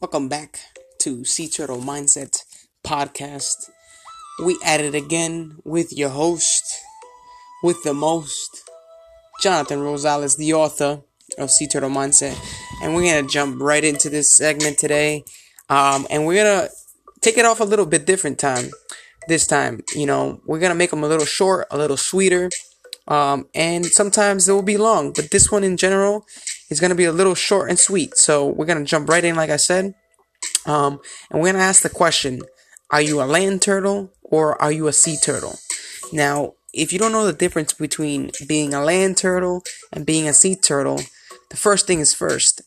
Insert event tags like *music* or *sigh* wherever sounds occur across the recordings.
Welcome back to Sea Turtle Mindset Podcast. We at it again with your host, with the most, Jonathan Rosales, the author of Sea Turtle Mindset. And we're going to jump right into this segment today. Um, and we're going to take it off a little bit different time. This time, you know, we're going to make them a little short, a little sweeter. Um, and sometimes it will be long, but this one in general is going to be a little short and sweet. So we're going to jump right in, like I said. Um, and we're going to ask the question, are you a land turtle or are you a sea turtle? Now, if you don't know the difference between being a land turtle and being a sea turtle, the first thing is first.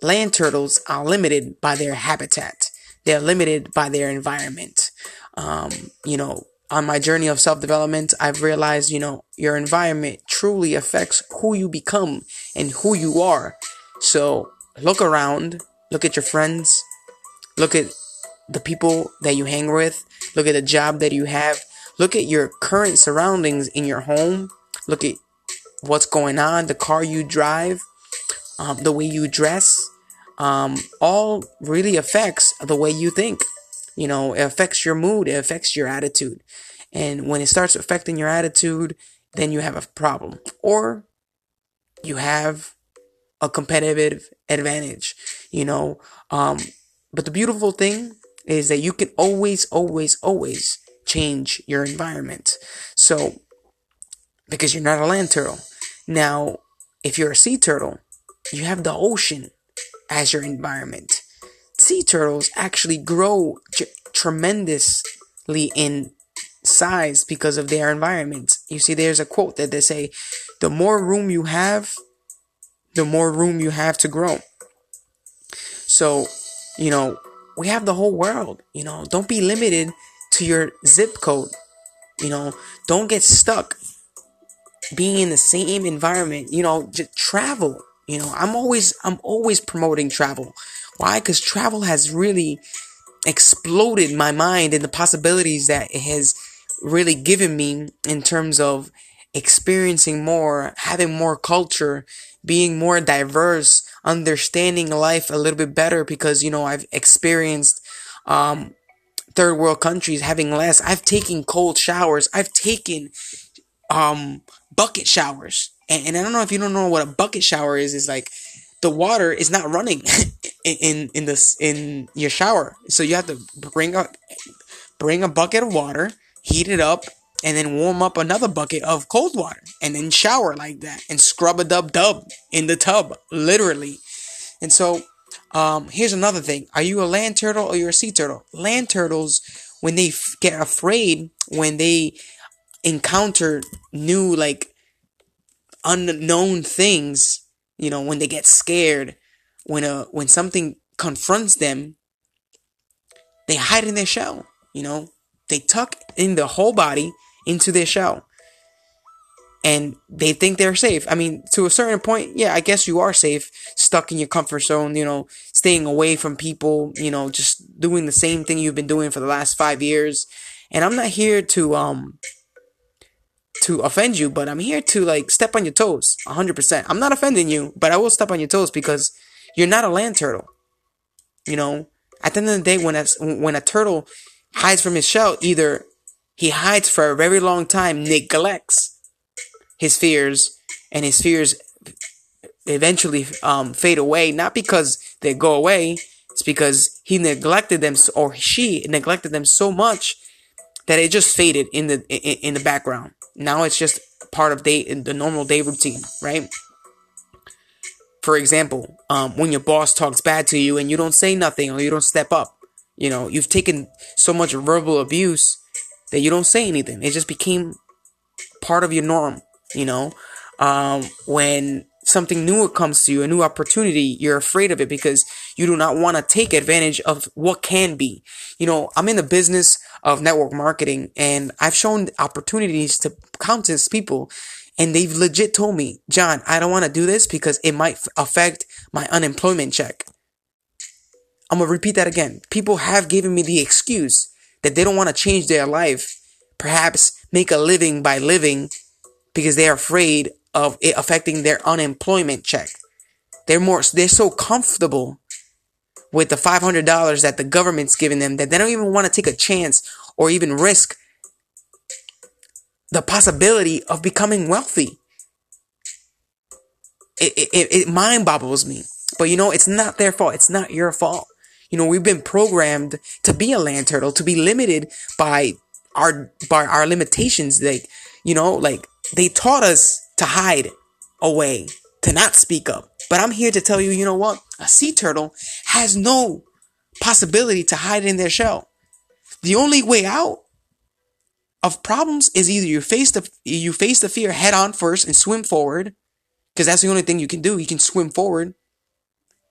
Land turtles are limited by their habitat. They're limited by their environment. Um, you know, on my journey of self development, I've realized, you know, your environment truly affects who you become and who you are. So look around, look at your friends, look at the people that you hang with, look at the job that you have, look at your current surroundings in your home, look at what's going on, the car you drive, um, the way you dress, um, all really affects the way you think. You know, it affects your mood, it affects your attitude. And when it starts affecting your attitude, then you have a problem. Or you have a competitive advantage, you know. Um, but the beautiful thing is that you can always, always, always change your environment. So, because you're not a land turtle. Now, if you're a sea turtle, you have the ocean as your environment. Sea turtles actually grow j- tremendously in size because of their environment. You see, there's a quote that they say, the more room you have, the more room you have to grow. So, you know, we have the whole world, you know, don't be limited to your zip code. You know, don't get stuck being in the same environment, you know, just travel. You know, I'm always I'm always promoting travel. Why? Cuz travel has really exploded my mind and the possibilities that it has really given me in terms of experiencing more, having more culture, being more diverse, understanding life a little bit better because, you know, I've experienced, um, third world countries having less. I've taken cold showers. I've taken, um, bucket showers. And, and I don't know if you don't know what a bucket shower is. Is like the water is not running *laughs* in, in, this, in your shower. So you have to bring a, bring a bucket of water, heat it up, and then warm up another bucket of cold water and then shower like that and scrub a dub dub in the tub, literally. And so, um, here's another thing. Are you a land turtle or you're a sea turtle? Land turtles, when they f- get afraid, when they encounter new, like, unknown things, you know, when they get scared, when a, when something confronts them, they hide in their shell, you know, they tuck in the whole body into their shell. And they think they're safe. I mean, to a certain point, yeah, I guess you are safe, stuck in your comfort zone, you know, staying away from people, you know, just doing the same thing you've been doing for the last five years. And I'm not here to, um, to offend you, but I'm here to like step on your toes 100%. I'm not offending you, but I will step on your toes because you're not a land turtle. You know, at the end of the day, when a, when a turtle hides from his shell, either he hides for a very long time, neglects his fears, and his fears eventually um, fade away. Not because they go away, it's because he neglected them or she neglected them so much that it just faded in the in, in the background. Now it's just part of day the normal day routine, right? For example, um, when your boss talks bad to you and you don't say nothing or you don't step up, you know, you've taken so much verbal abuse that you don't say anything. It just became part of your norm, you know? Um, when something new comes to you, a new opportunity, you're afraid of it because you do not want to take advantage of what can be. You know, I'm in the business of network marketing and I've shown opportunities to countless people and they've legit told me, John, I don't want to do this because it might affect my unemployment check. I'm to repeat that again. People have given me the excuse that they don't want to change their life, perhaps make a living by living because they're afraid of it affecting their unemployment check. They're more, they're so comfortable with the $500 that the government's giving them that they don't even want to take a chance or even risk the possibility of becoming wealthy. It, it, it mind boggles me. But you know, it's not their fault. It's not your fault. You know, we've been programmed to be a land turtle, to be limited by our by our limitations. Like, you know, like they taught us to hide away, to not speak up. But I'm here to tell you, you know what? A sea turtle has no possibility to hide in their shell. The only way out of problems is either you face the you face the fear head on first and swim forward, because that's the only thing you can do. You can swim forward.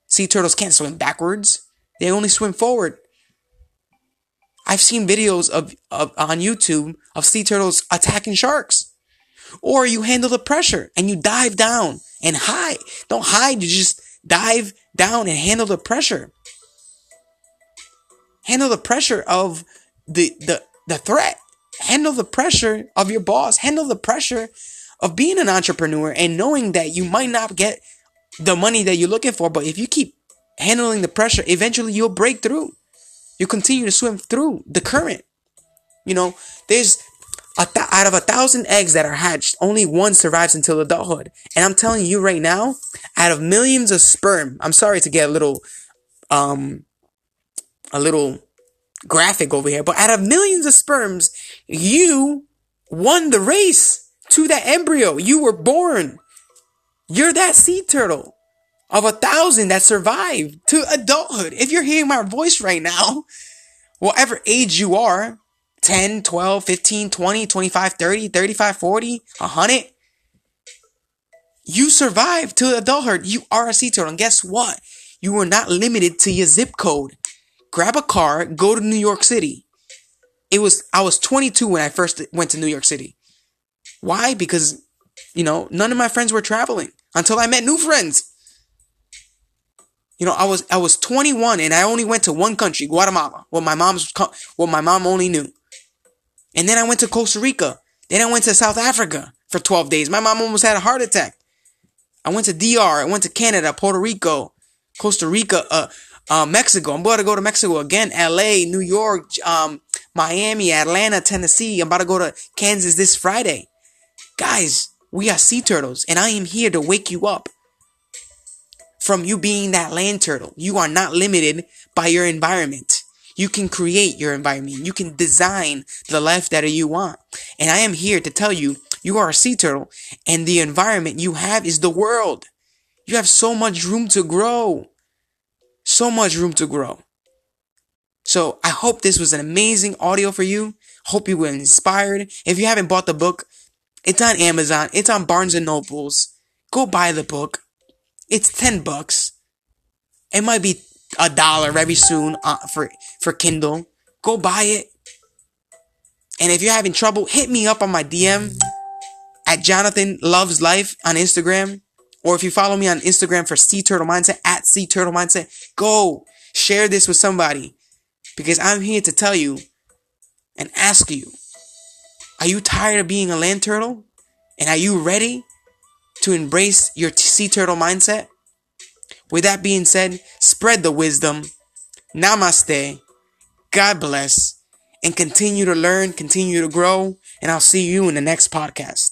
Sea turtles can't swim backwards; they only swim forward. I've seen videos of, of on YouTube of sea turtles attacking sharks, or you handle the pressure and you dive down and hide. Don't hide; you just dive down and handle the pressure. Handle the pressure of the the the threat handle the pressure of your boss, handle the pressure of being an entrepreneur and knowing that you might not get the money that you're looking for, but if you keep handling the pressure, eventually you'll break through. You continue to swim through the current. You know, there's a th- out of a thousand eggs that are hatched, only one survives until adulthood. And I'm telling you right now, out of millions of sperm, I'm sorry to get a little, um, a little graphic over here, but out of millions of sperms, you won the race to that embryo. You were born. You're that sea turtle of a thousand that survived to adulthood. If you're hearing my voice right now, whatever age you are, 10, 12, 15, 20, 25, 30, 35, 40, 100, you survived to adulthood. You are a sea turtle. And guess what? You are not limited to your zip code grab a car, go to New York City. It was, I was 22 when I first went to New York City. Why? Because, you know, none of my friends were traveling until I met new friends. You know, I was, I was 21 and I only went to one country, Guatemala, what my mom's, what my mom only knew. And then I went to Costa Rica. Then I went to South Africa for 12 days. My mom almost had a heart attack. I went to DR. I went to Canada, Puerto Rico, Costa Rica, uh, uh, Mexico. I'm about to go to Mexico again. LA, New York, um, Miami, Atlanta, Tennessee. I'm about to go to Kansas this Friday. Guys, we are sea turtles, and I am here to wake you up from you being that land turtle. You are not limited by your environment. You can create your environment. You can design the life that you want. And I am here to tell you, you are a sea turtle, and the environment you have is the world. You have so much room to grow so much room to grow. So I hope this was an amazing audio for you. Hope you were inspired. If you haven't bought the book, it's on Amazon. It's on Barnes and Nobles. Go buy the book. It's 10 bucks. It might be a dollar very soon uh, for, for Kindle. Go buy it. And if you're having trouble, hit me up on my DM at Jonathan Loves Life on Instagram. Or if you follow me on Instagram for Sea Turtle Mindset at Sea Turtle Mindset, go share this with somebody because I'm here to tell you and ask you, are you tired of being a land turtle? And are you ready to embrace your sea turtle mindset? With that being said, spread the wisdom. Namaste. God bless. And continue to learn, continue to grow. And I'll see you in the next podcast.